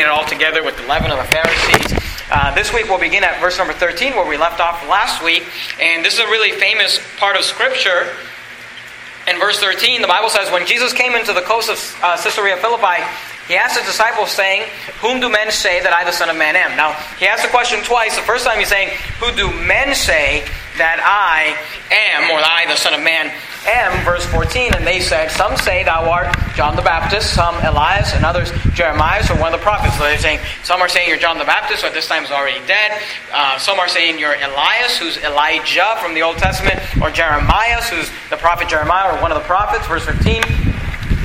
it all together with the leaven of the Pharisees. Uh, this week we'll begin at verse number 13 where we left off last week. And this is a really famous part of Scripture. In verse 13, the Bible says, When Jesus came into the coast of uh, Caesarea Philippi, he asked his disciples, saying, Whom do men say that I, the Son of Man, am? Now, he asked the question twice. The first time he's saying, Who do men say that I am, or I, the Son of Man, am? Verse 14, and they said, Some say thou art John the Baptist, some Elias, and others Jeremiah, or one of the prophets. So they're saying, Some are saying you're John the Baptist, at this time is already dead. Uh, some are saying you're Elias, who's Elijah from the Old Testament, or Jeremiah, who's the prophet Jeremiah, or one of the prophets. Verse 15.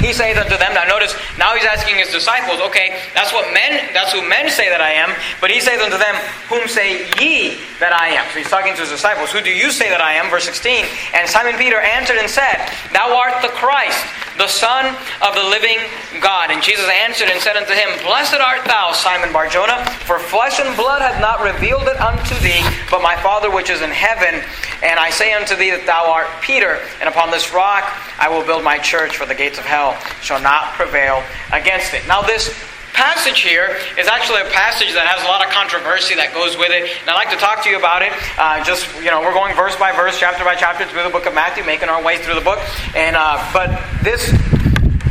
He saith unto them, now notice, now he's asking his disciples, okay, that's what men, that's who men say that I am, but he saith unto them, whom say ye that I am? So he's talking to his disciples, who do you say that I am? Verse 16, and Simon Peter answered and said, Thou art the Christ, the Son of the living God. And Jesus answered and said unto him, Blessed art thou, Simon Barjona, for flesh and blood hath not revealed it unto thee, but my Father which is in heaven. And I say unto thee that thou art Peter, and upon this rock I will build my church, for the gates of hell shall not prevail against it. Now, this passage here is actually a passage that has a lot of controversy that goes with it. And I'd like to talk to you about it. Uh, just, you know, we're going verse by verse, chapter by chapter through the book of Matthew, making our way through the book. And, uh, but this,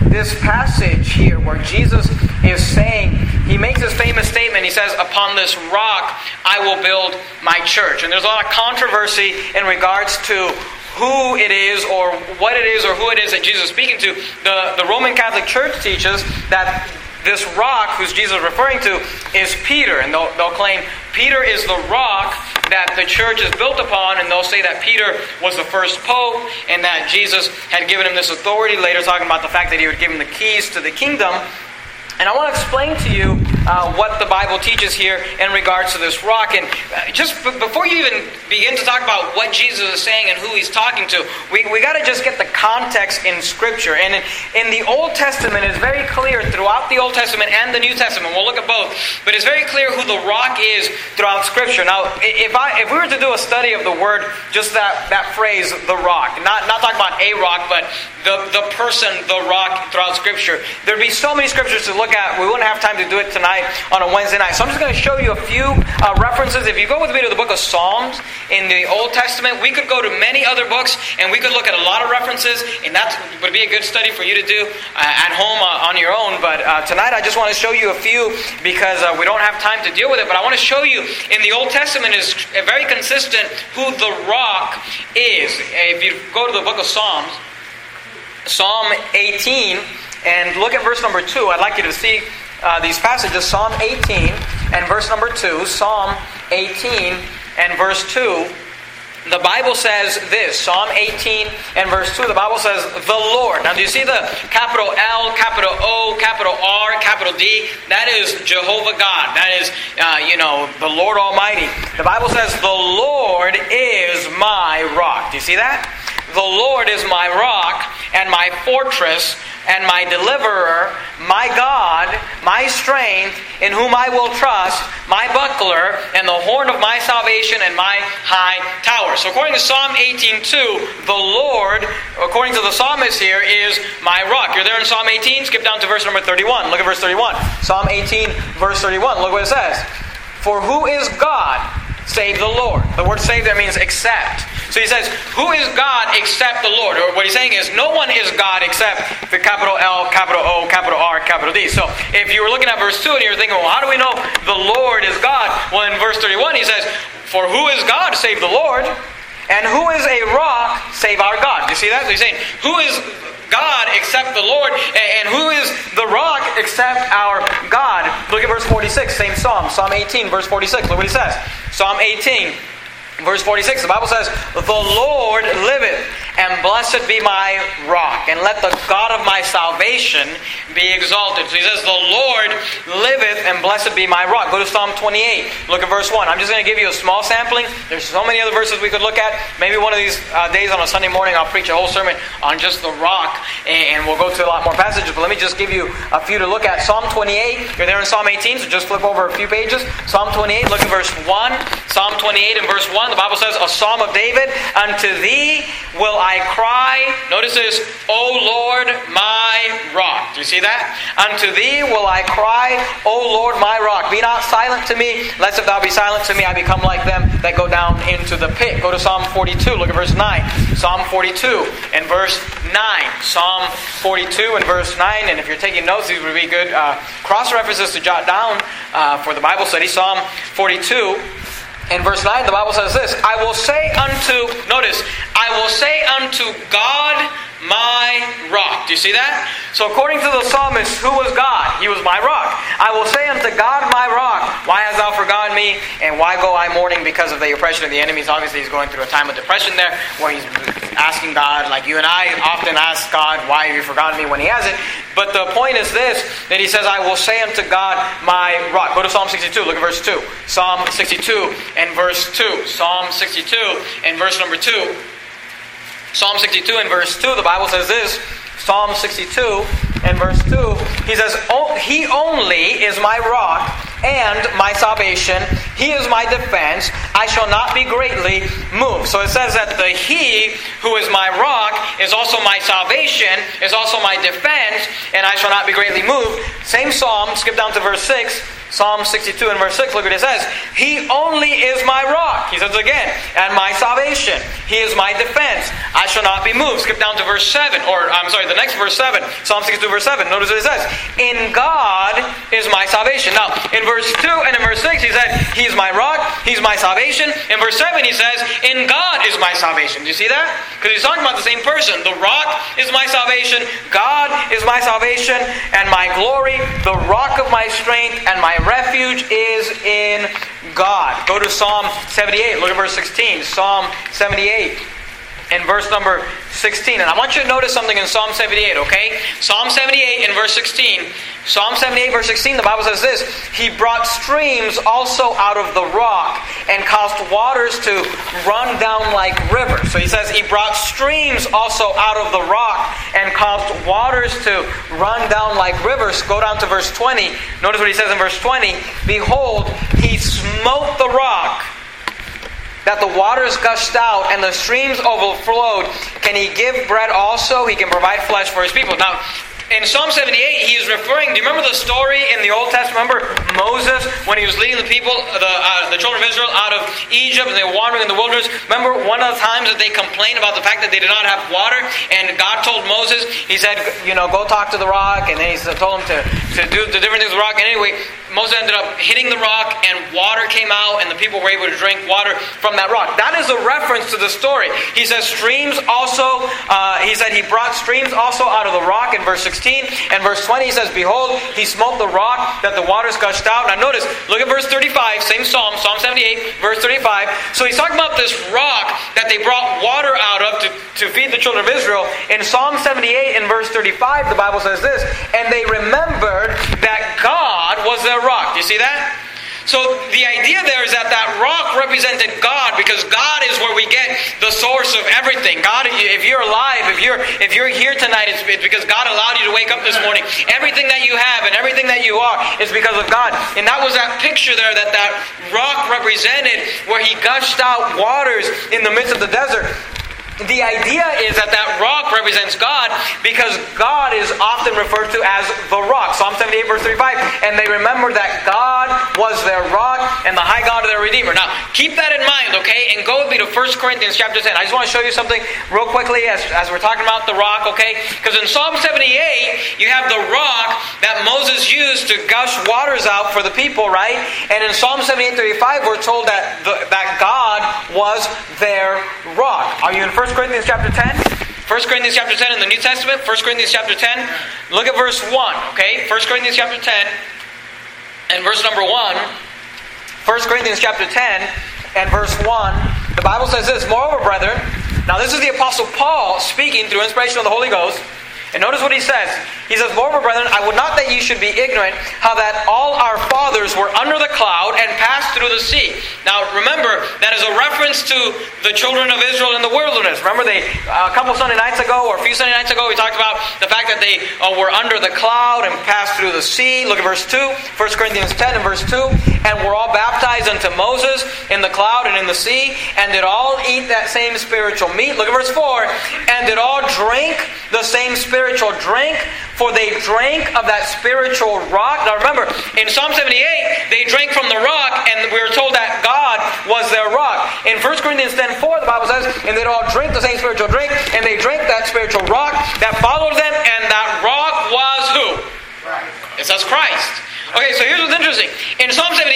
this passage here where Jesus is saying, he makes this famous statement. He says, Upon this rock I will build my church. And there's a lot of controversy in regards to who it is or what it is or who it is that Jesus is speaking to. The, the Roman Catholic Church teaches that this rock, who's Jesus referring to, is Peter. And they'll, they'll claim Peter is the rock that the church is built upon. And they'll say that Peter was the first pope and that Jesus had given him this authority. Later, talking about the fact that he would give him the keys to the kingdom. And I want to explain to you uh, what the Bible teaches here in regards to this rock. And uh, just b- before you even begin to talk about what Jesus is saying and who he's talking to, we, we got to just get the context in Scripture. And in, in, the Old Testament, it's very clear throughout the Old Testament and the New Testament. We'll look at both. But it's very clear who the rock is throughout Scripture. Now, if, I, if we were to do a study of the word, just that, that phrase, the rock, not, not talking about a rock, but the, the person, the rock throughout Scripture, there'd be so many scriptures to look look at. We wouldn't have time to do it tonight on a Wednesday night. So I'm just going to show you a few uh, references. If you go with me to the book of Psalms in the Old Testament, we could go to many other books and we could look at a lot of references, and that would be a good study for you to do uh, at home uh, on your own. But uh, tonight I just want to show you a few because uh, we don't have time to deal with it. But I want to show you in the Old Testament is very consistent who the rock is. If you go to the book of Psalms, Psalm 18 and look at verse number 2. I'd like you to see uh, these passages Psalm 18 and verse number 2. Psalm 18 and verse 2. The Bible says this Psalm 18 and verse 2. The Bible says, the Lord. Now, do you see the capital L, capital O, capital R, capital D? That is Jehovah God. That is, uh, you know, the Lord Almighty. The Bible says, the Lord is my rock. Do you see that? The Lord is my rock and my fortress and my deliverer, my God, my strength, in whom I will trust, my buckler, and the horn of my salvation, and my high tower. So, according to Psalm 18:2, the Lord, according to the psalmist here, is my rock. You're there in Psalm 18. Skip down to verse number 31. Look at verse 31. Psalm 18, verse 31. Look what it says. For who is God save the Lord? The word save there means accept. So he says, Who is God except the Lord? Or what he's saying is, no one is God except the capital L, capital O, capital R, capital D. So if you were looking at verse 2 and you're thinking, well, how do we know the Lord is God? Well, in verse 31, he says, For who is God save the Lord? And who is a rock save our God? You see that? So he's saying, Who is God except the Lord, and who is the rock except our God? Look at verse 46, same Psalm, Psalm 18, verse 46. Look what he says. Psalm 18, Verse 46, the Bible says, The Lord liveth, and blessed be my rock, and let the God of my salvation be exalted. So he says, The Lord liveth, and blessed be my rock. Go to Psalm 28. Look at verse 1. I'm just going to give you a small sampling. There's so many other verses we could look at. Maybe one of these uh, days on a Sunday morning, I'll preach a whole sermon on just the rock, and we'll go to a lot more passages. But let me just give you a few to look at. Psalm 28. You're there in Psalm 18, so just flip over a few pages. Psalm 28, look at verse 1. Psalm 28 and verse 1. 1, the Bible says, a psalm of David, Unto thee will I cry. Notice this, O Lord, my rock. Do you see that? Unto thee will I cry, O Lord my rock. Be not silent to me, lest if thou be silent to me, I become like them that go down into the pit. Go to Psalm 42. Look at verse 9. Psalm 42 and verse 9. Psalm 42 and verse 9. And if you're taking notes, these would be good uh, cross references to jot down uh, for the Bible study. Psalm 42 in verse 9, the Bible says this I will say unto, notice, I will say unto God my rock. Do you see that? So, according to the psalmist, who was God? He was my rock. I will say unto God my rock, Why hast thou forgotten me? And why go I mourning because of the oppression of the enemies? Obviously, he's going through a time of depression there where he's asking God, like you and I often ask God, Why have you forgotten me when he hasn't? But the point is this that he says, I will say unto God my rock. Go to Psalm 62, look at verse 2. Psalm 62 and verse 2. Psalm 62 and verse number 2. Psalm 62 and verse 2, the Bible says this Psalm 62 and verse 2, he says, He only is my rock and my salvation. He is my defense. I shall not be greatly moved. So it says that the He who is my rock is also my salvation, is also my defense, and I shall not be greatly moved. Same psalm, skip down to verse 6. Psalm 62 and verse 6, look what it says. He only is my rock, he says again, and my salvation. He is my defense. I shall not be moved. Skip down to verse 7, or I'm sorry, the next verse 7. Psalm 62 verse 7. Notice what it says. In God is my salvation. Now, in verse 2 and in verse 6, he said, He's my rock, He's my salvation. In verse 7, he says, In God is my salvation. Do you see that? Because he's talking about the same person. The rock is my salvation, God is my salvation, and my glory, the rock of my strength, and my refuge is in God. Go to Psalm 78. Look at verse 16. Psalm 78 and verse number 16. And I want you to notice something in Psalm 78, okay? Psalm 78 in verse 16. Psalm 78, verse 16, the Bible says this He brought streams also out of the rock and caused waters to run down like rivers. So he says he brought streams also out of the rock and caused waters to run down like rivers. Go down to verse 20. Notice what he says in verse 20 Behold, he smote the rock that the waters gushed out and the streams overflowed. Can he give bread also? He can provide flesh for his people. Now, in Psalm 78, he is referring. Do you remember the story in the Old Testament? Remember Moses when he was leading the people, the, uh, the children of Israel, out of Egypt and they were wandering in the wilderness? Remember one of the times that they complained about the fact that they did not have water, and God told Moses, He said, you know, go talk to the rock, and then He told him to, to do the different things with the rock. And anyway, Moses ended up hitting the rock, and water came out, and the people were able to drink water from that rock. That is a reference to the story. He says, streams also. Uh, he said he brought streams also out of the rock in verse 16. 16 and verse 20 he says, Behold, he smote the rock that the waters gushed out. Now notice, look at verse 35, same psalm, Psalm 78, verse 35. So he's talking about this rock that they brought water out of to, to feed the children of Israel. In Psalm 78 and verse 35, the Bible says this, and they remembered that God was their rock. You see that? So the idea there is that that rock represented God because God is where we get the source of everything. God, if you're alive, if you're if you're here tonight, it's, it's because God allowed you to wake up this morning. Everything that you have and everything that you are is because of God. And that was that picture there that that rock represented, where He gushed out waters in the midst of the desert. The idea is that that rock represents God because God is often referred to as the rock. Psalm 78, verse 35. And they remember that God was their rock and the high God of their Redeemer. Now, keep that in mind, okay? And go with me to 1 Corinthians chapter 10. I just want to show you something real quickly as, as we're talking about the rock, okay? Because in Psalm 78, you have the rock that Moses used to gush waters out for the people, right? And in Psalm 78, 35, we're told that, the, that God was their rock. Are you in 1 1 Corinthians chapter 10. 1 Corinthians chapter 10 in the New Testament. 1 Corinthians chapter 10. Look at verse 1. Okay? 1 Corinthians chapter 10 and verse number 1. 1 Corinthians chapter 10 and verse 1. The Bible says this Moreover, brethren, now this is the Apostle Paul speaking through inspiration of the Holy Ghost. And notice what he says. He says, Moreover, brethren, I would not that ye should be ignorant how that all our fathers were under the cloud and passed through the sea. Now, remember, that is a reference to the children of Israel in the wilderness. Remember, they a couple Sunday nights ago, or a few Sunday nights ago, we talked about the fact that they uh, were under the cloud and passed through the sea. Look at verse 2, 1 Corinthians 10 and verse 2. And were all baptized unto Moses in the cloud and in the sea, and did all eat that same spiritual meat. Look at verse 4. And did all drink the same spiritual drink, for they drank of that spiritual rock. Now remember, in Psalm 78, they drank from the rock, and we were told that God was their rock. In 1 Corinthians 10 4, the Bible says, And they'd all drink the same spiritual drink, and they drank that spiritual rock that followed them, and that rock was who? Christ. It says Christ. Okay, so here's what's interesting. In Psalm 78,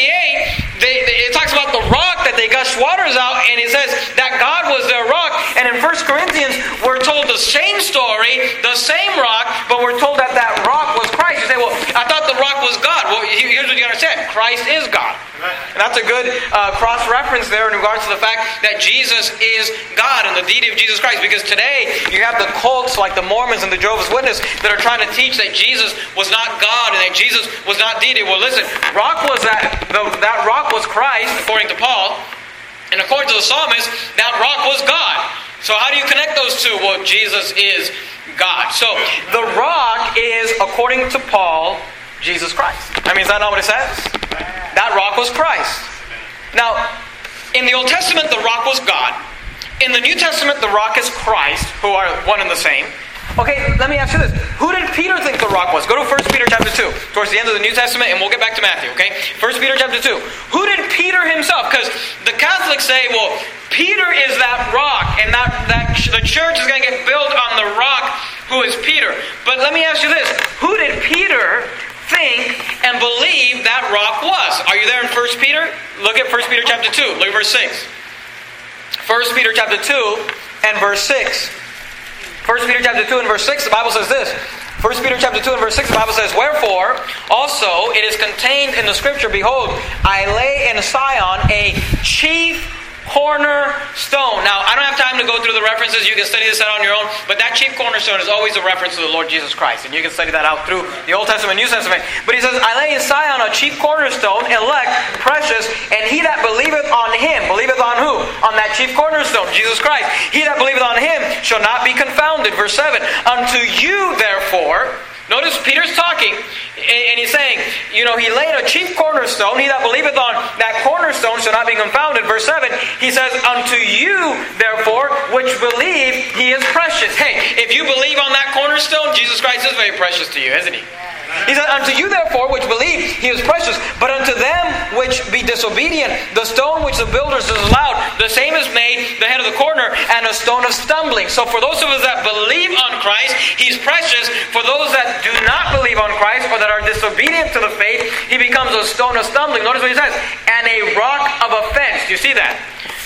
they, they, it talks about the rock that they gushed waters out, and it says that God was their rock. And in 1 Corinthians, we're told the same story, the same rock, but we're told that that rock was Christ. You say, well, I thought the rock was God. Well, here's what you understand Christ is God. And that's a good uh, cross reference there in regards to the fact that Jesus is God and the deity of Jesus Christ. Because today, you have the cults like the Mormons and the Jehovah's Witness that are trying to teach that Jesus was not God and that Jesus was not deity. Well, listen, rock was that, that rock was Christ, according to Paul. And according to the psalmist, that rock was God. So how do you connect those two? Well, Jesus is God. So the rock is, according to Paul, Jesus Christ. I mean, is that not what it says? That rock was Christ. Now, in the Old Testament, the rock was God. In the New Testament, the rock is Christ, who are one and the same. Okay, let me ask you this. Who did Peter think the rock was? Go to 1 Peter chapter 2, towards the end of the New Testament, and we'll get back to Matthew, okay? 1 Peter chapter 2. Who did Peter himself? Because the Catholics say, well, Peter is that rock, and that, that the church is going to get built on the rock who is Peter. But let me ask you this. Who did Peter think and believe that rock was? Are you there in 1 Peter? Look at 1 Peter chapter 2. Look at verse 6. 1 Peter chapter 2 and verse 6. 1 Peter chapter 2 and verse 6, the Bible says this. 1 Peter chapter 2 and verse 6, the Bible says, Wherefore, also it is contained in the scripture, Behold, I lay in Sion a chief cornerstone. Now, I don't have time to go through the references. You can study this out on your own. But that chief cornerstone is always a reference to the Lord Jesus Christ. And you can study that out through the Old Testament, New Testament. But he says, I lay in Sion a chief cornerstone, elect, precious, and he that believeth on him, believeth on who? On that chief cornerstone, Jesus Christ. He that believeth on him shall not be confounded. Verse 7. Unto you, therefore, Notice Peter's talking, and he's saying, you know, he laid a chief cornerstone. He that believeth on that cornerstone shall not be confounded. Verse 7, he says, Unto you, therefore, which believe, he is precious. Hey, if you believe on that cornerstone, Jesus Christ is very precious to you, isn't he? He said, Unto you therefore which believe, he is precious. But unto them which be disobedient, the stone which the builders disallowed, the same is made the head of the corner and a stone of stumbling. So for those of us that believe on Christ, he's precious. For those that do not believe on Christ or that are disobedient to the faith, he becomes a stone of stumbling. Notice what he says, and a rock of offense. Do you see that?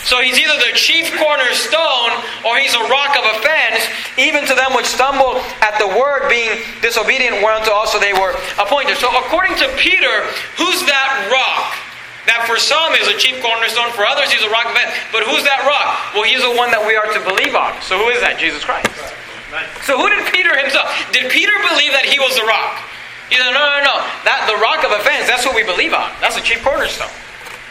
So he's either the chief cornerstone or he's a rock of offense, even to them which stumble at the word, being disobedient, whereunto also they were appointed. So according to Peter, who's that rock? That for some is a chief cornerstone, for others he's a rock of offense. But who's that rock? Well, he's the one that we are to believe on. So who is that? Jesus Christ. So who did Peter himself? Did Peter believe that he was the rock? He said, no, no, no. That the rock of offense, that's what we believe on. That's the chief cornerstone.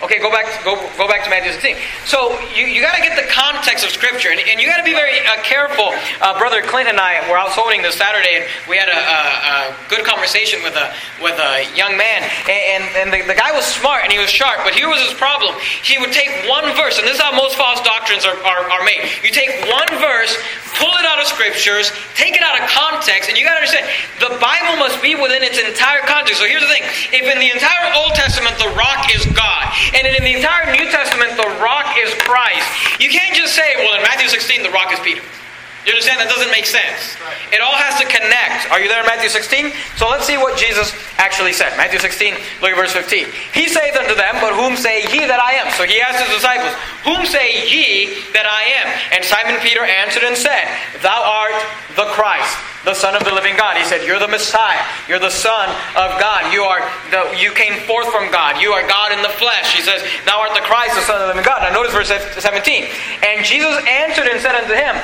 Okay, go back, go, go back to Matthew 16. So you, you got to get the context of Scripture, and, and you got to be very uh, careful. Uh, Brother Clint and I were out soul winning this Saturday, and we had a, a, a, good conversation with a with a young man, and, and the, the, guy was smart and he was sharp, but here was his problem. He would take one verse, and this is how most false doctrines are, are, are made. You take one verse, pull it out of Scriptures, take it out of context, and you got to understand the Bible must be within its entire context. So here's the thing: if in the entire Old Testament the rock is God, and in the entire New Testament, the rock is Christ. You can't just say, well, in Matthew 16, the rock is Peter. You understand? That doesn't make sense. It all has to connect. Are you there in Matthew 16? So let's see what Jesus actually said. Matthew 16, look at verse 15. He saith unto them, But whom say ye that I am? So he asked his disciples, Whom say ye that I am? And Simon Peter answered and said, Thou art the Christ the Son of the living God. He said, You're the Messiah. You're the Son of God. You are the you came forth from God. You are God in the flesh. He says, Thou art the Christ, the Son of the living God. Now notice verse 17. And Jesus answered and said unto him,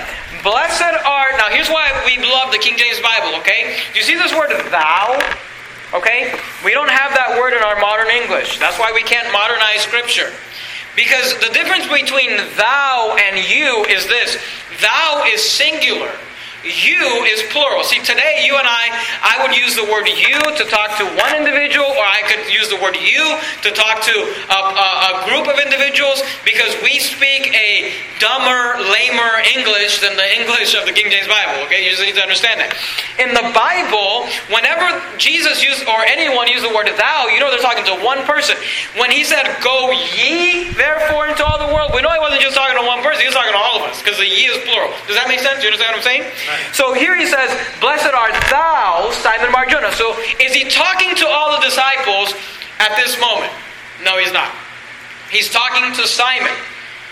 Blessed art now here's why we love the King James Bible, okay? Do you see this word thou? Okay? We don't have that word in our modern English. That's why we can't modernize Scripture. Because the difference between thou and you is this thou is singular. You is plural. See, today you and I, I would use the word you to talk to one individual, or I could use the word you to talk to a, a, a group of individuals because we speak a dumber, lamer English than the English of the King James Bible. Okay, you just need to understand that. In the Bible, whenever Jesus used or anyone used the word thou, you know they're talking to one person. When he said, "Go ye therefore into all the world," we know he wasn't just talking to one person; he was talking to all of us because the ye is plural. Does that make sense? You understand what I'm saying? So here he says, Blessed art thou, Simon Barjona. So is he talking to all the disciples at this moment? No, he's not. He's talking to Simon.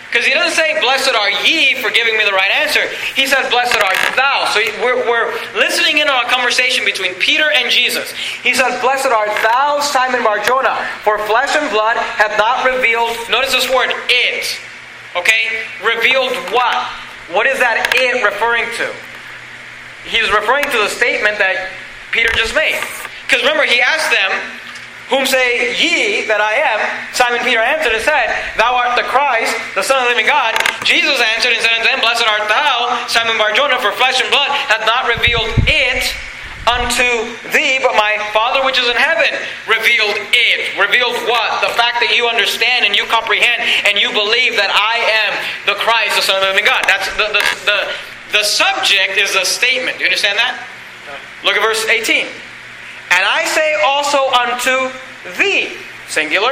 Because he doesn't say, Blessed are ye for giving me the right answer. He says, Blessed art thou. So we're, we're listening in on a conversation between Peter and Jesus. He says, Blessed art thou, Simon Barjona, for flesh and blood have not revealed, notice this word, it. Okay? Revealed what? What is that it referring to? he's referring to the statement that Peter just made. Because remember, he asked them, Whom say ye that I am? Simon Peter answered and said, Thou art the Christ, the Son of the living God. Jesus answered and said unto them, Blessed art thou, Simon Barjona, for flesh and blood hath not revealed it unto thee, but my Father which is in heaven revealed it. Revealed what? The fact that you understand and you comprehend and you believe that I am the Christ, the Son of the living God. That's the, the, the the subject is a statement. Do you understand that? Look at verse 18. And I say also unto thee, singular,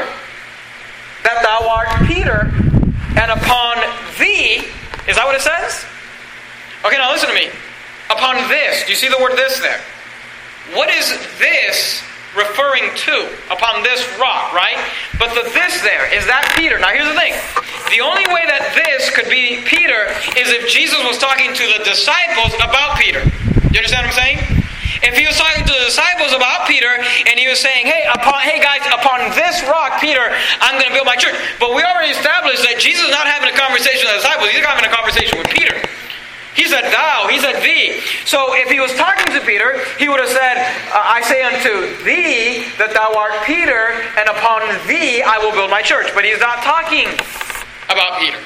that thou art Peter, and upon thee, is that what it says? Okay, now listen to me. Upon this, do you see the word this there? What is this referring to upon this rock, right? But the this there, is that Peter? Now here's the thing. The only way that this could be Peter is if Jesus was talking to the disciples about Peter. Do you understand what I'm saying? If he was talking to the disciples about Peter and he was saying, hey, upon, hey guys, upon this rock, Peter, I'm going to build my church. But we already established that Jesus is not having a conversation with the disciples, he's not having a conversation with Peter. He said thou, he said thee. So if he was talking to Peter, he would have said, I say unto thee that thou art Peter, and upon thee I will build my church. But he's not talking about Peter.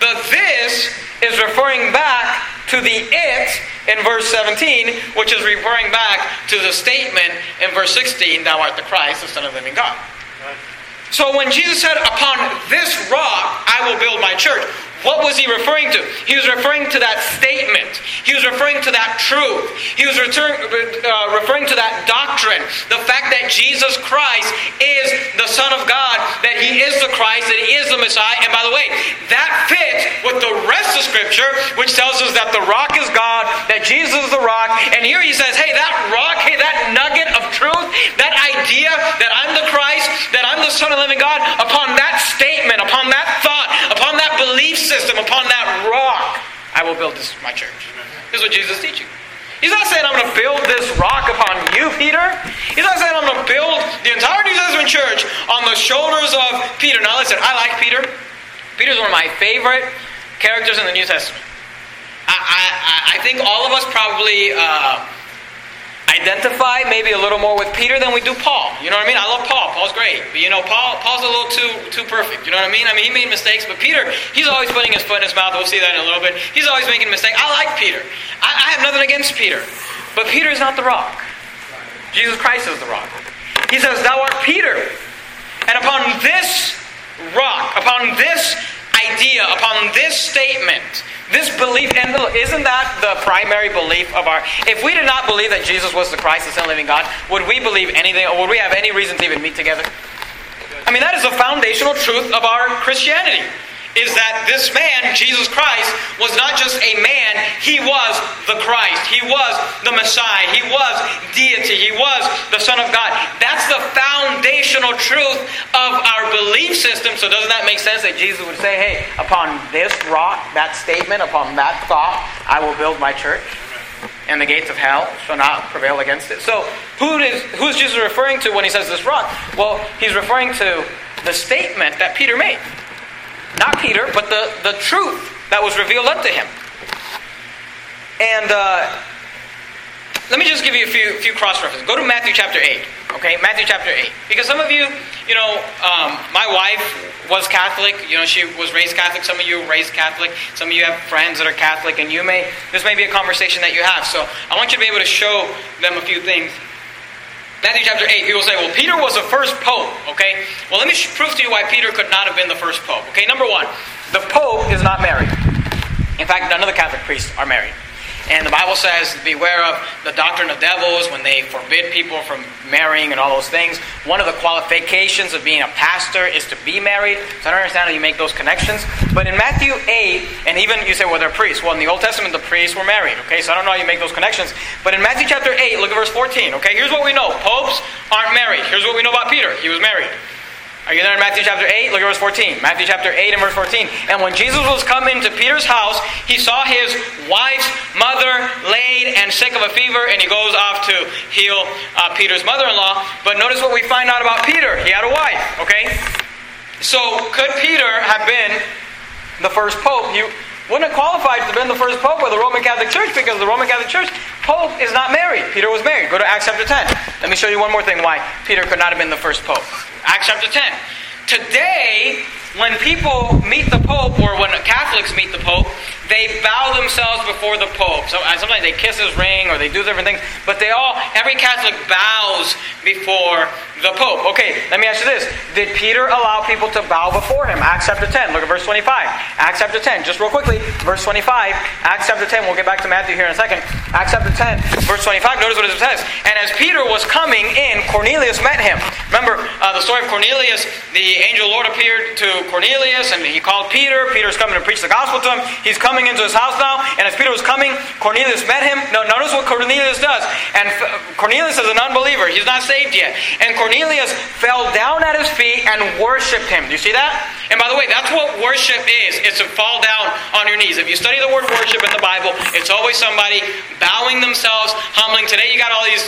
The this is referring back to the it in verse 17, which is referring back to the statement in verse 16, thou art the Christ, the Son of the living God. So when Jesus said, Upon this rock I will build my church, what was he referring to? He was referring to that statement. He was referring to that truth. He was return, uh, referring to that doctrine. The fact that Jesus Christ is the Son of God, that He is the Christ, that He is the Messiah. And by the way, that fits with the rest of Scripture, which tells us that the rock is God, that Jesus is the rock. And here He says, hey, that rock, hey, that nugget of truth, that idea that I'm the Christ, that I'm the Son of the living God, upon that statement, upon that thought, belief system, upon that rock, I will build this my church. This is what Jesus is teaching. He's not saying I'm going to build this rock upon you, Peter. He's not saying I'm going to build the entire New Testament church on the shoulders of Peter. Now listen, I like Peter. Peter's one of my favorite characters in the New Testament. I, I, I think all of us probably uh, identify maybe a little more with Peter than we do Paul. You know what I mean? I love Paul. Paul's great. But you know, Paul Paul's a little too too perfect. You know what I mean? I mean, he made mistakes, but Peter, he's always putting his foot in his mouth. We'll see that in a little bit. He's always making mistakes. I like Peter. I, I have nothing against Peter. But Peter is not the rock. Jesus Christ is the rock. He says, Thou art Peter. And upon this rock, upon this idea, upon this statement, this belief, and isn't that the primary belief of our. If we did not believe that Jesus was the Christ, the Son of the living God, would we believe anything, or would we have any reason to even meet together? I mean, that is the foundational truth of our Christianity is that this man, Jesus Christ, was not just a man, he was the Christ. He was the Messiah. He was deity. He was the Son of God. That's the foundational truth of our belief system. So, doesn't that make sense that Jesus would say, hey, upon this rock, that statement, upon that thought, I will build my church? and the gates of hell shall not prevail against it. So, who is who's Jesus referring to when he says this rock? Well, he's referring to the statement that Peter made. Not Peter, but the, the truth that was revealed unto him. And uh, let me just give you a few few cross references. Go to Matthew chapter eight. Okay, Matthew chapter eight. Because some of you, you know, um, my wife was Catholic. You know, she was raised Catholic. Some of you were raised Catholic. Some of you have friends that are Catholic, and you may this may be a conversation that you have. So I want you to be able to show them a few things. Matthew chapter 8, people say, well, Peter was the first pope, okay? Well, let me prove to you why Peter could not have been the first pope, okay? Number one, the pope is not married. In fact, none of the Catholic priests are married. And the Bible says, beware of the doctrine of devils when they forbid people from marrying and all those things. One of the qualifications of being a pastor is to be married. So I don't understand how you make those connections. But in Matthew 8, and even you say, well, they're priests. Well, in the Old Testament, the priests were married. Okay, so I don't know how you make those connections. But in Matthew chapter 8, look at verse 14. Okay, here's what we know popes aren't married. Here's what we know about Peter he was married. Are you there in Matthew chapter 8? Look at verse 14. Matthew chapter 8 and verse 14. And when Jesus was come into Peter's house, he saw his wife's mother laid and sick of a fever, and he goes off to heal uh, Peter's mother in law. But notice what we find out about Peter. He had a wife, okay? So, could Peter have been the first pope? You wouldn't have qualified to have been the first pope of the Roman Catholic Church because the Roman Catholic Church pope is not married. Peter was married. Go to Acts chapter 10. Let me show you one more thing why Peter could not have been the first pope. Acts chapter 10. Today, when people meet the Pope, or when Catholics meet the Pope, they bow themselves before the Pope. So uh, sometimes they kiss his ring or they do different things, but they all, every Catholic bows before the Pope. Okay, let me ask you this. Did Peter allow people to bow before him? Acts chapter 10. Look at verse 25. Acts chapter 10. Just real quickly, verse 25. Acts chapter 10. We'll get back to Matthew here in a second. Acts chapter 10, verse 25. Notice what it says. And as Peter was coming in, Cornelius met him. Remember uh, the story of Cornelius? The angel Lord appeared to Cornelius and he called Peter. Peter's coming to preach the gospel to him. He's coming into his house now. And as Peter was coming, Cornelius met him. Now, notice what Cornelius does. And Cornelius is an unbeliever. He's not saved yet. And Cornelius fell down at his feet and worshiped him. Do you see that? And by the way, that's what worship is. It's to fall down on your knees. If you study the word worship in the Bible, it's always somebody bowing themselves, humbling. Today you got all these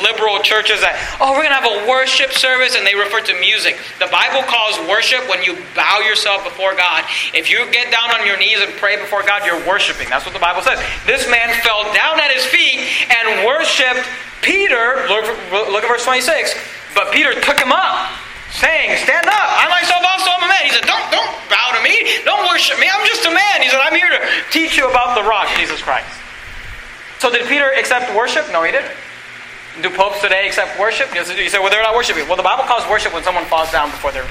liberal churches that, oh, we're going to have a worship service, and they refer to music. The Bible calls worship when you bow yourself before God. If you get down on your knees and pray before God, you're worshiping. That's what the Bible says. This man fell down at his feet and worshiped Peter. Look, look at verse 26. But Peter took him up saying, Stand up. I myself also am a man. He said, Don't don't bow to me. Don't worship me. I'm just a man. He said, I'm here to teach you about the rock, Jesus Christ. So did Peter accept worship? No, he didn't. Do popes today accept worship? You say, well, they're not worshiping. Well, the Bible calls worship when someone falls down before their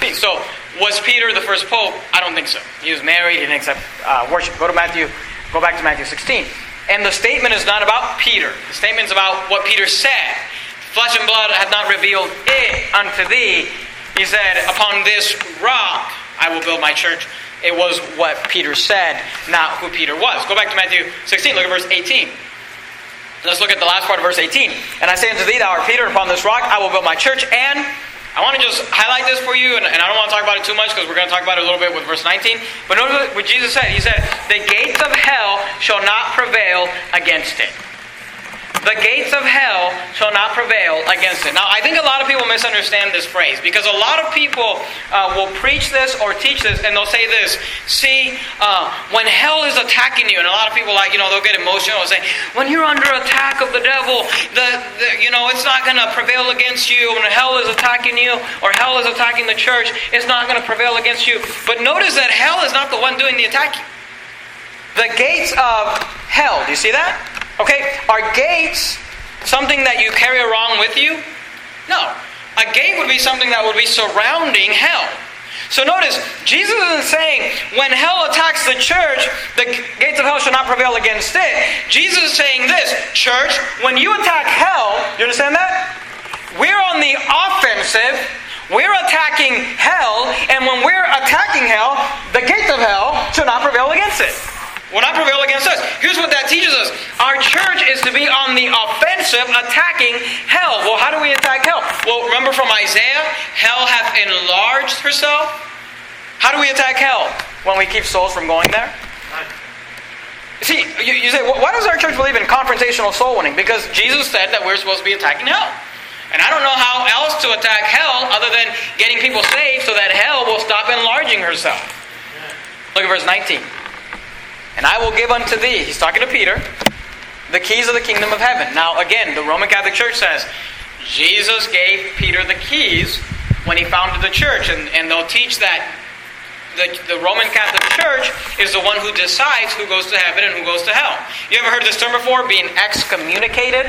feet. So, was Peter the first pope? I don't think so. He was married. He didn't accept uh, worship. Go to Matthew. Go back to Matthew 16. And the statement is not about Peter. The statement is about what Peter said. Flesh and blood hath not revealed it unto thee. He said, Upon this rock I will build my church. It was what Peter said, not who Peter was. Go back to Matthew 16. Look at verse 18. Let's look at the last part of verse 18. And I say unto thee, Thou art Peter, and upon this rock I will build my church. And I want to just highlight this for you, and, and I don't want to talk about it too much because we're going to talk about it a little bit with verse 19. But notice what Jesus said. He said, The gates of hell shall not prevail against it the gates of hell shall not prevail against it. Now, I think a lot of people misunderstand this phrase because a lot of people uh, will preach this or teach this and they'll say this See, uh, when hell is attacking you, and a lot of people, like, you know, they'll get emotional and say, When you're under attack of the devil, the, the you know, it's not going to prevail against you. When hell is attacking you or hell is attacking the church, it's not going to prevail against you. But notice that hell is not the one doing the attacking. The gates of hell, do you see that? Okay, are gates something that you carry around with you? No. A gate would be something that would be surrounding hell. So notice, Jesus isn't saying when hell attacks the church, the gates of hell shall not prevail against it. Jesus is saying this, church, when you attack hell, you understand that? We're on the offensive. We're attacking hell, and when we're attacking hell, the gates of hell shall not prevail against it will not prevail against us. Here's what that teaches us our church is to be on the offensive, attacking hell. Well, how do we attack hell? Well, remember from Isaiah, hell hath enlarged herself. How do we attack hell? When we keep souls from going there? See, you, you say, why does our church believe in confrontational soul winning? Because Jesus said that we're supposed to be attacking hell. And I don't know how else to attack hell other than getting people saved so that hell will stop enlarging herself. Look at verse 19. And I will give unto thee, he's talking to Peter, the keys of the kingdom of heaven. Now, again, the Roman Catholic Church says Jesus gave Peter the keys when he founded the church, and, and they'll teach that the, the Roman Catholic Church is the one who decides who goes to heaven and who goes to hell. You ever heard this term before? Being excommunicated?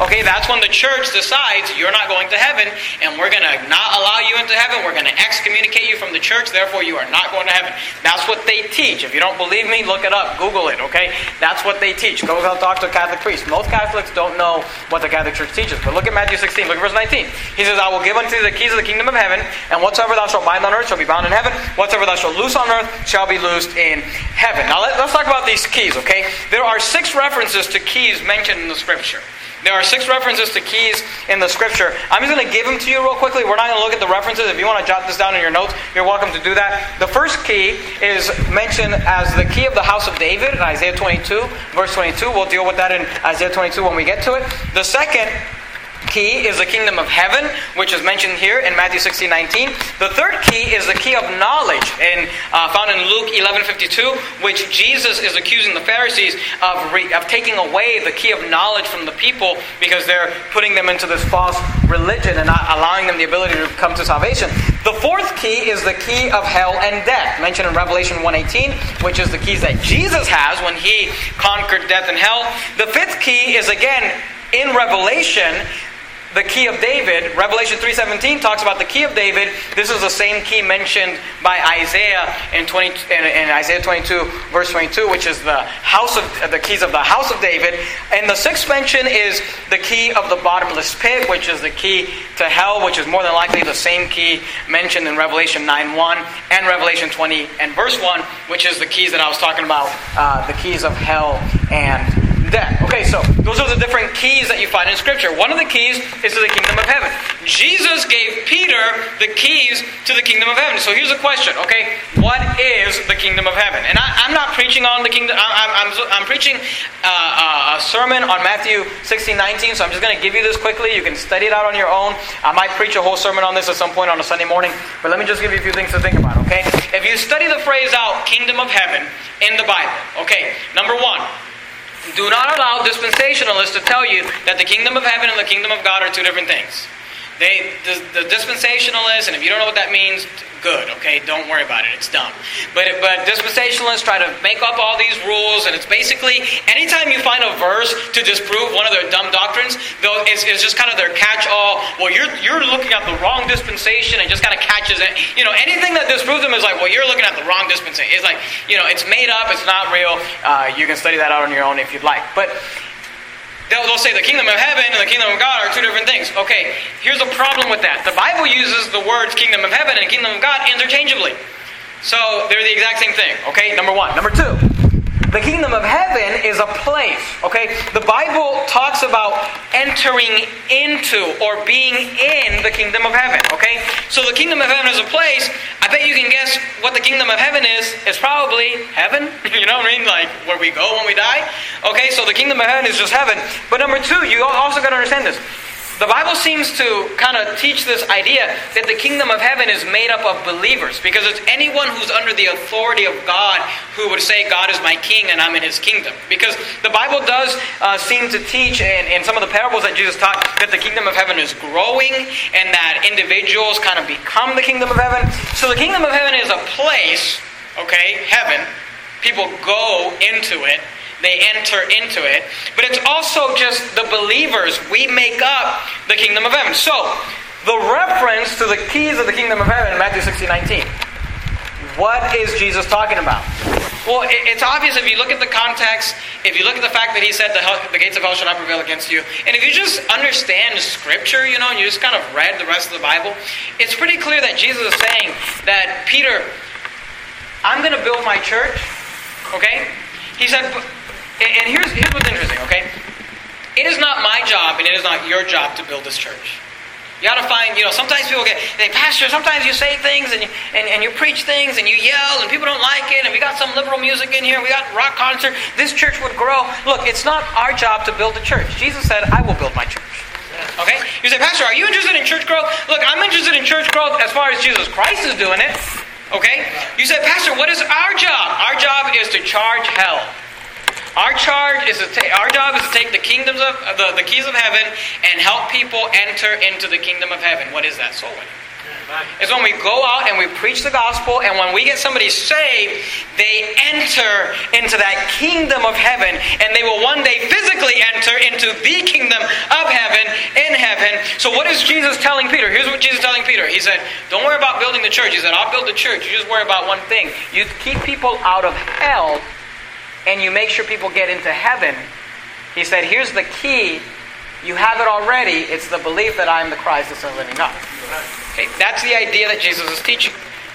Okay, that's when the church decides you're not going to heaven and we're going to not allow you into heaven. We're going to excommunicate you from the church, therefore, you are not going to heaven. That's what they teach. If you don't believe me, look it up, Google it, okay? That's what they teach. Go talk to a Catholic priest. Most Catholics don't know what the Catholic Church teaches, but look at Matthew 16, look at verse 19. He says, I will give unto thee the keys of the kingdom of heaven, and whatsoever thou shalt bind on earth shall be bound in heaven, whatsoever thou shalt loose on earth shall be loosed in heaven. Now let, let's talk about these keys, okay? There are six references to keys mentioned in the scripture. There are six references to keys in the scripture. I'm just going to give them to you real quickly. We're not going to look at the references. If you want to jot this down in your notes, you're welcome to do that. The first key is mentioned as the key of the house of David in Isaiah 22, verse 22. We'll deal with that in Isaiah 22 when we get to it. The second key is the kingdom of heaven, which is mentioned here in Matthew 16, 19. The third key is the key of knowledge, in, uh, found in Luke 11, 52, which Jesus is accusing the Pharisees of, re- of taking away the key of knowledge from the people because they're putting them into this false religion and not allowing them the ability to come to salvation. The fourth key is the key of hell and death, mentioned in Revelation 1:18, which is the keys that Jesus has when he conquered death and hell. The fifth key is again in Revelation the key of David. Revelation 3:17 talks about the key of David. This is the same key mentioned by Isaiah in 20 in, in Isaiah 22 verse 22, which is the house of the keys of the house of David. And the sixth mention is the key of the bottomless pit, which is the key to hell, which is more than likely the same key mentioned in Revelation 9:1 and Revelation 20 and verse 1, which is the keys that I was talking about, uh, the keys of hell and death. Okay, so those are the different keys that you find in Scripture. One of the keys is to the kingdom of heaven. Jesus gave Peter the keys to the kingdom of heaven. So here's a question, okay? What is the kingdom of heaven? And I, am not preaching on the kingdom, I, am preaching uh, a sermon on Matthew 16, 19, so I'm just going to give you this quickly. You can study it out on your own. I might preach a whole sermon on this at some point on a Sunday morning, but let me just give you a few things to think about, okay? If you study the phrase out, kingdom of heaven, in the Bible, okay, number one, do not allow dispensationalists to tell you that the kingdom of heaven and the kingdom of God are two different things. They, the, the dispensationalists, and if you don't know what that means, good, okay? Don't worry about it. It's dumb. But, but dispensationalists try to make up all these rules, and it's basically anytime you find a verse to disprove one of their dumb doctrines, it's, it's just kind of their catch all. Well, you're, you're looking at the wrong dispensation and just kind of catches it. You know, anything that disproves them is like, well, you're looking at the wrong dispensation. It's like, you know, it's made up, it's not real. Uh, you can study that out on your own if you'd like. But They'll, they'll say the kingdom of heaven and the kingdom of God are two different things. Okay, here's a problem with that. The Bible uses the words kingdom of heaven and kingdom of God interchangeably. So they're the exact same thing. Okay, number one. Number two. The kingdom of heaven is a place, okay? The Bible talks about entering into or being in the kingdom of heaven, okay? So the kingdom of heaven is a place. I bet you can guess what the kingdom of heaven is. It's probably heaven. you know what I mean? Like where we go when we die. Okay, so the kingdom of heaven is just heaven. But number two, you also got to understand this. The Bible seems to kind of teach this idea that the kingdom of heaven is made up of believers because it's anyone who's under the authority of God who would say, God is my king and I'm in his kingdom. Because the Bible does uh, seem to teach in, in some of the parables that Jesus taught that the kingdom of heaven is growing and that individuals kind of become the kingdom of heaven. So the kingdom of heaven is a place, okay, heaven. People go into it they enter into it. But it's also just the believers. We make up the kingdom of heaven. So, the reference to the keys of the kingdom of heaven in Matthew 16 19. What is Jesus talking about? Well, it's obvious if you look at the context, if you look at the fact that he said the, hell, the gates of hell shall not prevail against you, and if you just understand Scripture, you know, and you just kind of read the rest of the Bible, it's pretty clear that Jesus is saying that, Peter, I'm going to build my church, okay? He said, and here's, here's what's interesting, okay? It is not my job and it is not your job to build this church. You got to find, you know, sometimes people get, they, Pastor, sometimes you say things and you, and, and you preach things and you yell and people don't like it and we got some liberal music in here, we got rock concert, this church would grow. Look, it's not our job to build a church. Jesus said, I will build my church. Okay? You say, Pastor, are you interested in church growth? Look, I'm interested in church growth as far as Jesus Christ is doing it. Okay? You say, Pastor, what is our job? Our job is to charge hell. Our charge is to take, our job is to take the kingdoms of uh, the, the keys of heaven and help people enter into the kingdom of heaven. What is that? Soul winning. It's when we go out and we preach the gospel, and when we get somebody saved, they enter into that kingdom of heaven, and they will one day physically enter into the kingdom of heaven in heaven. So, what is Jesus telling Peter? Here's what Jesus is telling Peter. He said, Don't worry about building the church. He said, I'll build the church. You just worry about one thing. You keep people out of hell, and you make sure people get into heaven. He said, Here's the key. You have it already. It's the belief that I am the Christ, the Son of the living God. Okay, that's the idea that Jesus is teaching.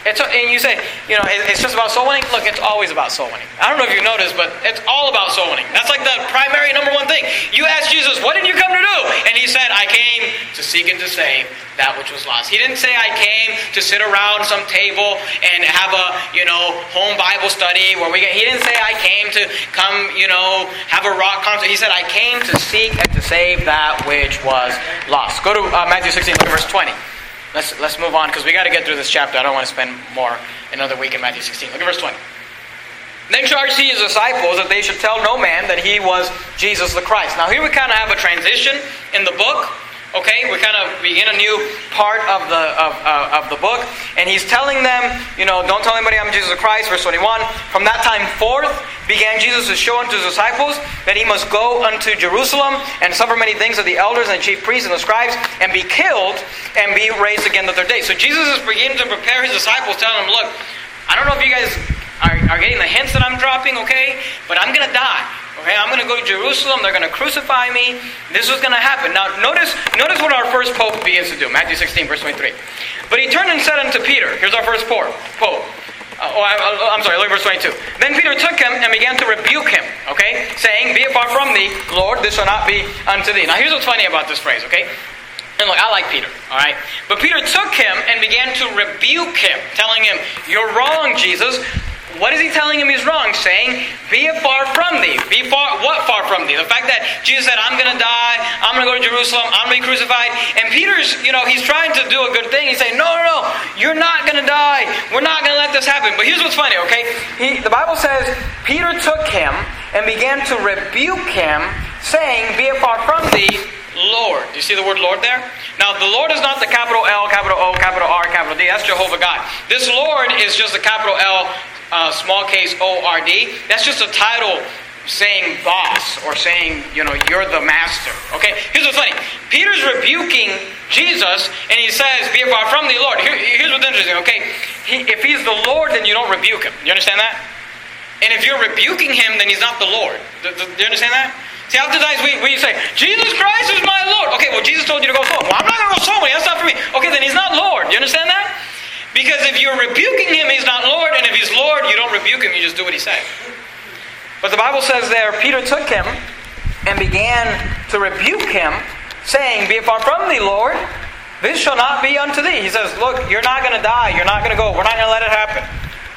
It's, and you say, you know, it's just about soul winning. Look, it's always about soul winning. I don't know if you noticed, but it's all about soul winning. That's like the primary number one thing. You ask Jesus, what did you come to do? And he said, I came to seek and to save that which was lost. He didn't say, I came to sit around some table and have a, you know, home Bible study where we get, he didn't say, I came to come, you know, have a rock concert. He said, I came to seek and to save that which was lost. Go to uh, Matthew 16, look at verse 20. Let's, let's move on because we got to get through this chapter. I don't want to spend more another week in Matthew 16. Look at verse 20. Then charged he his disciples that they should tell no man that he was Jesus the Christ. Now, here we kind of have a transition in the book. Okay, we kind of begin a new part of the of, uh, of the book, and he's telling them, you know, don't tell anybody I'm Jesus Christ. Verse 21. From that time forth began Jesus to show unto his disciples that he must go unto Jerusalem and suffer many things of the elders and chief priests and the scribes, and be killed and be raised again the third day. So Jesus is beginning to prepare his disciples, telling them, look, I don't know if you guys are, are getting the hints that I'm dropping, okay, but I'm to die. Okay, I'm going to go to Jerusalem. They're going to crucify me. This is going to happen. Now, notice, notice what our first pope begins to do. Matthew 16, verse 23. But he turned and said unto Peter, here's our first pope. pope. Uh, oh, I, am sorry, look at verse 22. Then Peter took him and began to rebuke him, okay, saying, Be far from thee, Lord, this shall not be unto thee. Now, here's what's funny about this phrase, okay? And look, I like Peter, all right? But Peter took him and began to rebuke him, telling him, You're wrong, Jesus. What is he telling him he's wrong? Saying, Be far from thee. Be far, what far from thee? The fact that Jesus said, I'm going to die, I'm going to go to Jerusalem, I'm going to be crucified. And Peter's, you know, he's trying to do a good thing. He's saying, No, no, no, you're not going to die. We're not going to let this happen. But here's what's funny, okay? He, the Bible says, Peter took him and began to rebuke him, saying, Be far from thee, Lord. Do you see the word Lord there? Now, the Lord is not the capital L, capital O, capital R, capital D. That's Jehovah God. This Lord is just the capital L, uh, small case O R D, that's just a title saying boss or saying, you know, you're the master. Okay? Here's what's funny. Peter's rebuking Jesus and he says, Be far from the Lord. Here, here's what's interesting, okay? He, if he's the Lord, then you don't rebuke him. You understand that? And if you're rebuking him, then he's not the Lord. Do, do, do you understand that? See, oftentimes we, we say, Jesus Christ is my Lord. Okay, well, Jesus told you to go soul. Well, I'm not going to go soul. That's not for me. Okay, then he's not Lord. You understand that? Because if you're rebuking him, he's not Lord, and if he's Lord, you don't rebuke him, you just do what he says. But the Bible says there, Peter took him and began to rebuke him, saying, Be far from thee, Lord, this shall not be unto thee. He says, Look, you're not going to die, you're not going to go, we're not going to let it happen.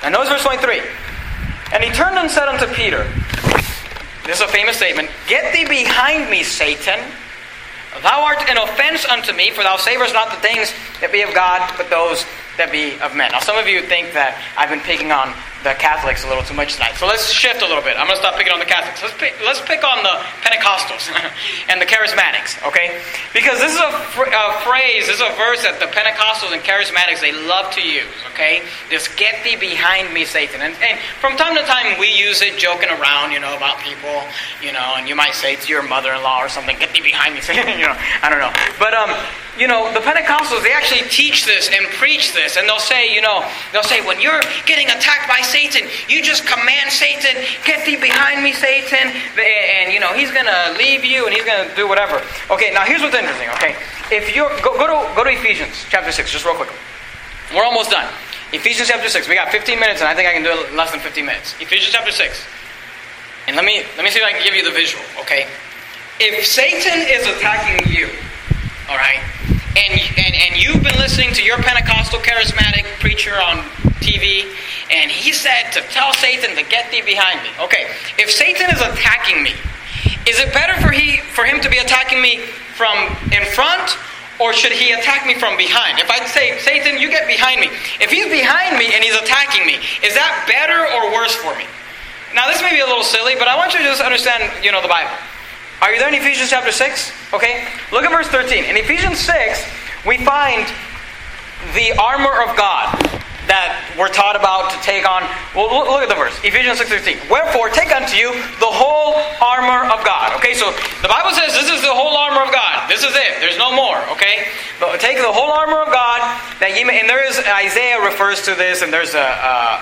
And notice verse 23. And he turned and said unto Peter, This is a famous statement, Get thee behind me, Satan. Thou art an offense unto me, for thou savorest not the things that be of God, but those that be of men. Now, some of you think that I've been picking on the Catholics a little too much tonight. So let's shift a little bit. I'm going to stop picking on the Catholics. Let's pick, let's pick on the Pentecostals and the Charismatics, okay? Because this is a, fr- a, phrase, this is a verse that the Pentecostals and Charismatics, they love to use, okay? This get thee behind me, Satan. And, and from time to time, we use it joking around, you know, about people, you know, and you might say to your mother-in-law or something, get thee behind me, Satan, you know, I don't know. But, um, you know, the Pentecostals, they actually teach this and preach this. And they'll say, you know, they'll say, when you're getting attacked by Satan, you just command Satan, get thee behind me, Satan. And, you know, he's going to leave you and he's going to do whatever. Okay, now here's what's interesting, okay? If you're, go, go, to, go to Ephesians chapter 6, just real quick. We're almost done. Ephesians chapter 6. We got 15 minutes, and I think I can do it less than 15 minutes. Ephesians chapter 6. And let me, let me see if I can give you the visual, okay? If Satan is attacking you, all right, and, and, and you've been listening to your Pentecostal charismatic preacher on TV, and he said to tell Satan to get thee behind me. Okay, if Satan is attacking me, is it better for, he, for him to be attacking me from in front, or should he attack me from behind? If I say, Satan, you get behind me. If he's behind me and he's attacking me, is that better or worse for me? Now, this may be a little silly, but I want you to just understand, you know, the Bible. Are you there in Ephesians chapter 6? Okay? Look at verse 13. In Ephesians 6, we find the armor of God that we're taught about to take on. Well, look, at the verse. Ephesians 6.13. Wherefore, take unto you the whole armor of God. Okay, so the Bible says this is the whole armor of God. This is it. There's no more. Okay? But take the whole armor of God that ye may... And there is... Isaiah refers to this, and there's a... a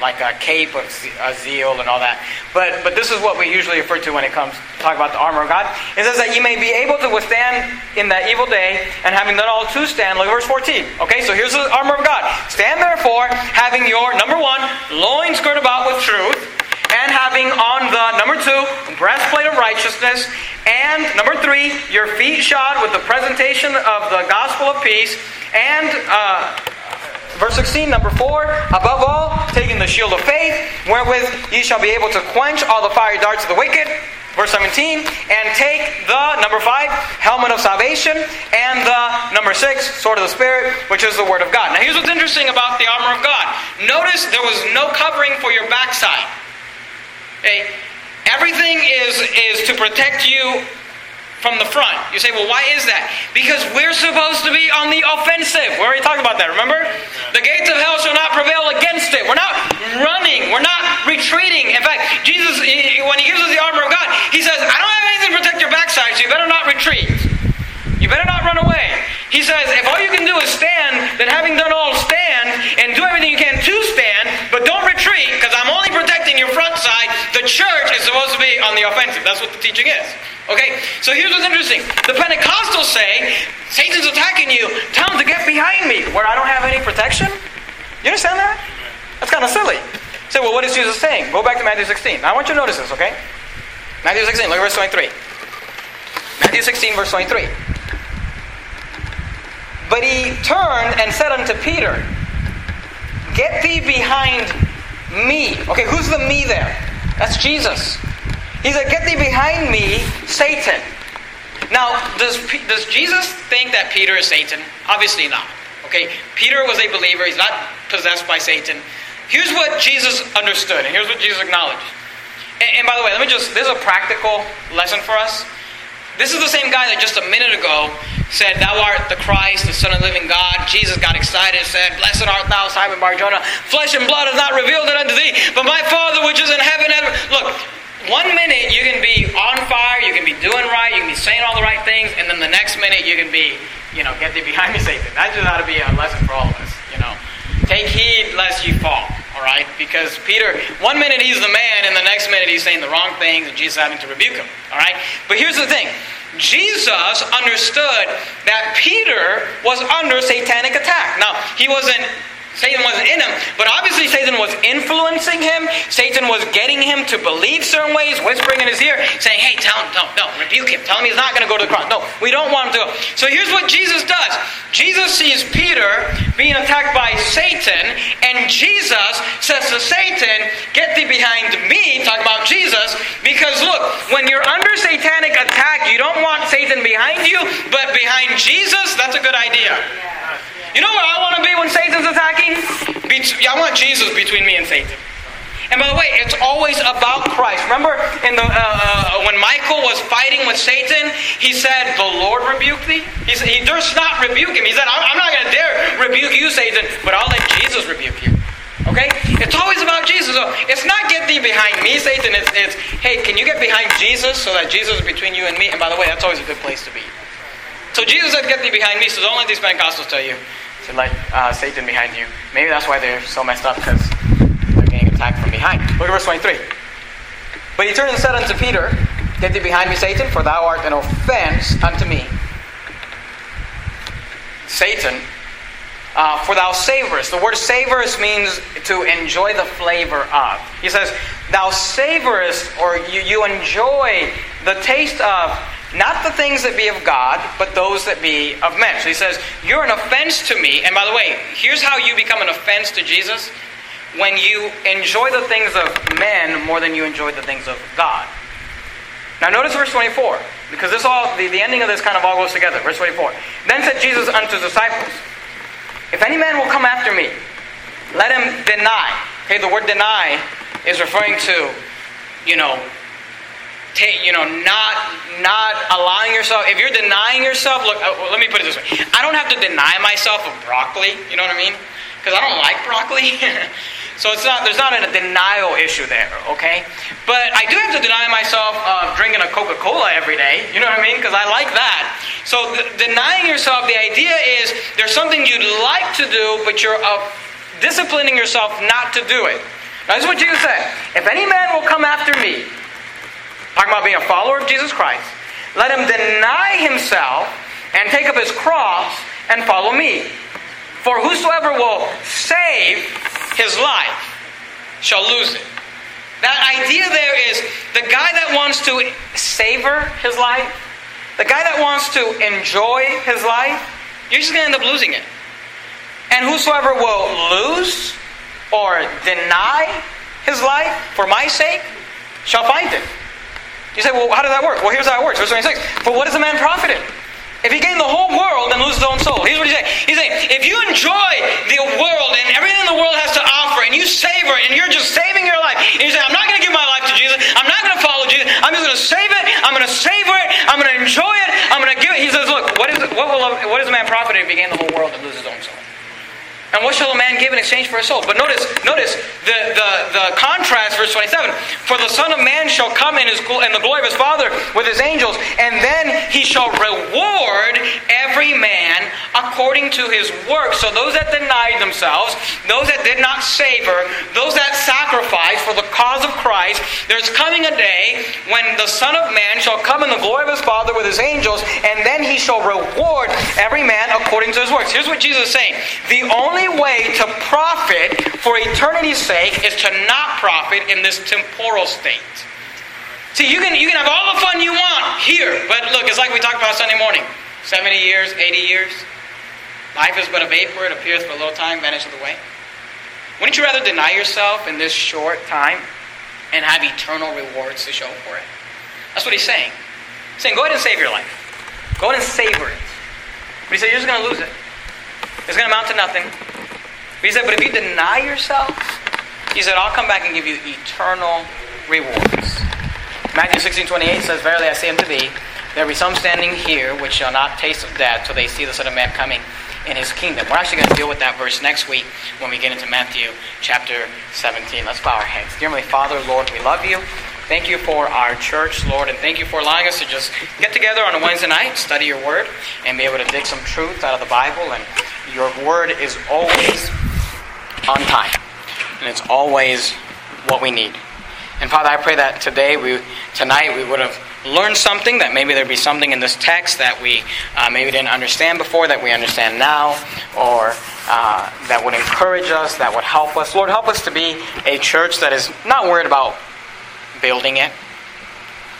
like a cape of zeal and all that. But but this is what we usually refer to when it comes to talk about the armor of God. It says that you may be able to withstand in that evil day, and having done all to stand. Look at verse 14. Okay, so here's the armor of God. Stand therefore, having your number one loins girt about with truth, and having on the number two breastplate of righteousness, and number three your feet shod with the presentation of the gospel of peace, and uh, Verse 16, number 4, above all, taking the shield of faith, wherewith ye shall be able to quench all the fiery darts of the wicked. Verse 17, and take the, number 5, helmet of salvation, and the, number 6, sword of the Spirit, which is the Word of God. Now here's what's interesting about the armor of God. Notice there was no covering for your backside. Okay? Everything is, is to protect you from the front. You say, well, why is that? Because we're supposed to be on the offensive. We already talked about that, remember? The gates of hell shall not prevail against it. We're not running, we're not retreating. In fact, Jesus, when He gives us the armor of God, He says, I don't have anything to protect your backside, so you better not retreat. You better not run away. He says, if all you can do is stand, then having done all, stand and do everything you can to stand, but don't retreat because I'm only protecting your front side. The church is supposed to be on the offensive. That's what the teaching is. Okay, so here's what's interesting. The Pentecostals say, Satan's attacking you. Tell him to get behind me, where I don't have any protection. You understand that? That's kind of silly. Say, well, what is Jesus saying? Go back to Matthew 16. I want you to notice this, okay? Matthew 16, look at verse 23. Matthew 16, verse 23. But he turned and said unto Peter, Get thee behind me. Okay, who's the me there? That's Jesus. He said, Get thee behind me, Satan. Now, does, does Jesus think that Peter is Satan? Obviously not. Okay, Peter was a believer, he's not possessed by Satan. Here's what Jesus understood, and here's what Jesus acknowledged. And, and by the way, let me just, this is a practical lesson for us. This is the same guy that just a minute ago said, Thou art the Christ, the Son of the living God. Jesus got excited and said, Blessed art thou, Simon Barjona. Flesh and blood has not revealed it unto thee, but my Father which is in heaven. Look, one minute you can be on fire, you can be doing right, you can be saying all the right things, and then the next minute you can be, you know, get thee behind me, Satan. That just ought to be a lesson for all of us, you know. Take heed lest you fall, all right? Because Peter, one minute he's the man, and the next minute he's saying the wrong things, and Jesus having to rebuke him, all right? But here's the thing Jesus understood that Peter was under satanic attack. Now, he wasn't Satan wasn't in him, but obviously Satan was influencing him. Satan was getting him to believe certain ways, whispering in his ear, saying, Hey, tell him, no, no, rebuke him. Tell him he's not going to go to the cross. No, we don't want him to go. So here's what Jesus does Jesus sees Peter being attacked by Satan, says to Satan, Get thee behind me, talk about Jesus, because look, when you're under satanic attack, you don't want Satan behind you, but behind Jesus, that's a good idea. You know where I want to be when Satan's attacking? I want Jesus between me and Satan. And by the way, it's always about Christ. Remember in the, uh, uh, when Michael was fighting with Satan, he said, The Lord rebuke thee? He, said, he durst not rebuke him. He said, I'm, I'm not going to dare rebuke you, Satan, but I'll let Jesus rebuke you. Okay? It's always about Jesus. So it's not get thee behind me, Satan. It's, it's, hey, can you get behind Jesus so that Jesus is between you and me? And by the way, that's always a good place to be. So Jesus said, get thee behind me, so don't let these Pentecostals tell you to let uh, Satan behind you. Maybe that's why they're so messed up because they're getting attacked from behind. Look at verse 23. But he turned and said unto Peter, Get thee behind me, Satan, for thou art an offense unto me. Satan, uh, for thou savorest. The word savorest means to enjoy the flavor of. He says, Thou savorest, or you, you enjoy the taste of not the things that be of God, but those that be of men. So he says, You're an offense to me. And by the way, here's how you become an offense to Jesus when you enjoy the things of men more than you enjoy the things of God. Now notice verse 24, because this all the, the ending of this kind of all goes together. Verse 24. Then said Jesus unto his disciples, If any man will come after me, let him deny. Okay, the word deny is referring to you know, take, you know, not not allowing yourself. If you're denying yourself, look. Uh, let me put it this way: I don't have to deny myself of broccoli. You know what I mean? Because I don't like broccoli. so it's not there's not a denial issue there. Okay, but I do have to deny myself of drinking a Coca-Cola every day. You know what I mean? Because I like that. So denying yourself, the idea is there's something you'd like to do, but you're uh, disciplining yourself not to do it. Now, this is what Jesus said. If any man will come after me, talking about being a follower of Jesus Christ, let him deny himself and take up his cross and follow me. For whosoever will save his life shall lose it. That idea there is the guy that wants to savor his life, the guy that wants to enjoy his life, you're just going to end up losing it. And whosoever will lose or deny his life for my sake shall find it. You say, well, how does that work? Well, here's how it works. Verse 26. For what is a man profited? If he gain the whole world and loses his own soul. Here's what he's saying. He's saying, if you enjoy the world and everything the world has to offer, and you savor it, and you're just saving your life, and you say, I'm not going to give my life to Jesus, I'm not going to follow Jesus, I'm just going to save it, I'm going to savor it, I'm going to enjoy it, I'm going to give it. He says, look, what is, it, what, will, what he gain the whole world and loses his own soul? And what shall a man give in exchange for his soul? But notice, notice the, the, the contrast, verse 27. For the Son of Man shall come in, his, in the glory of his Father with his angels, and then he shall reward every man according to his work. So those that denied themselves, those that did not savor, those that sacrificed for the cause of Christ, there's coming a day when the Son of Man shall come in the glory of his Father with his angels, and then he shall reward every man according to his works. Here's what Jesus is saying. The only only way to profit for eternity's sake is to not profit in this temporal state. See, you can, you can have all the fun you want here, but look, it's like we talked about Sunday morning 70 years, 80 years. Life is but a vapor, it appears for a little time, vanishes away. Wouldn't you rather deny yourself in this short time and have eternal rewards to show for it? That's what he's saying. He's saying, go ahead and save your life. Go ahead and savor it. But he said, you're just going to lose it. It's going to amount to nothing. But he said, but if you deny yourself, he said, I'll come back and give you eternal rewards. Matthew 16, 28 says, Verily I say unto thee, there be some standing here which shall not taste of death till they see the Son of Man coming in his kingdom. We're actually going to deal with that verse next week when we get into Matthew chapter 17. Let's bow our heads. Dear Heavenly Father, Lord, we love you. Thank you for our church, Lord, and thank you for allowing us to just get together on a Wednesday night, study your word, and be able to dig some truth out of the Bible. And your word is always on time, and it's always what we need. And Father, I pray that today, we tonight, we would have learned something. That maybe there'd be something in this text that we uh, maybe didn't understand before, that we understand now, or uh, that would encourage us, that would help us. Lord, help us to be a church that is not worried about building it.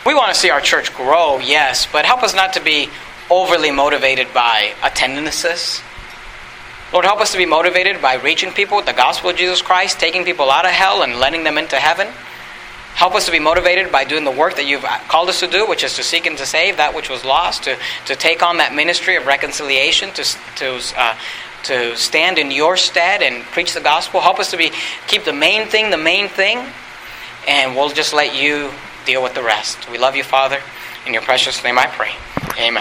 We want to see our church grow, yes, but help us not to be overly motivated by attendances. Lord, help us to be motivated by reaching people with the gospel of Jesus Christ, taking people out of hell and letting them into heaven. Help us to be motivated by doing the work that you've called us to do, which is to seek and to save that which was lost, to, to take on that ministry of reconciliation, to, to, uh, to stand in your stead and preach the gospel. Help us to be keep the main thing the main thing and we'll just let you deal with the rest. We love you, Father. In your precious name I pray. Amen.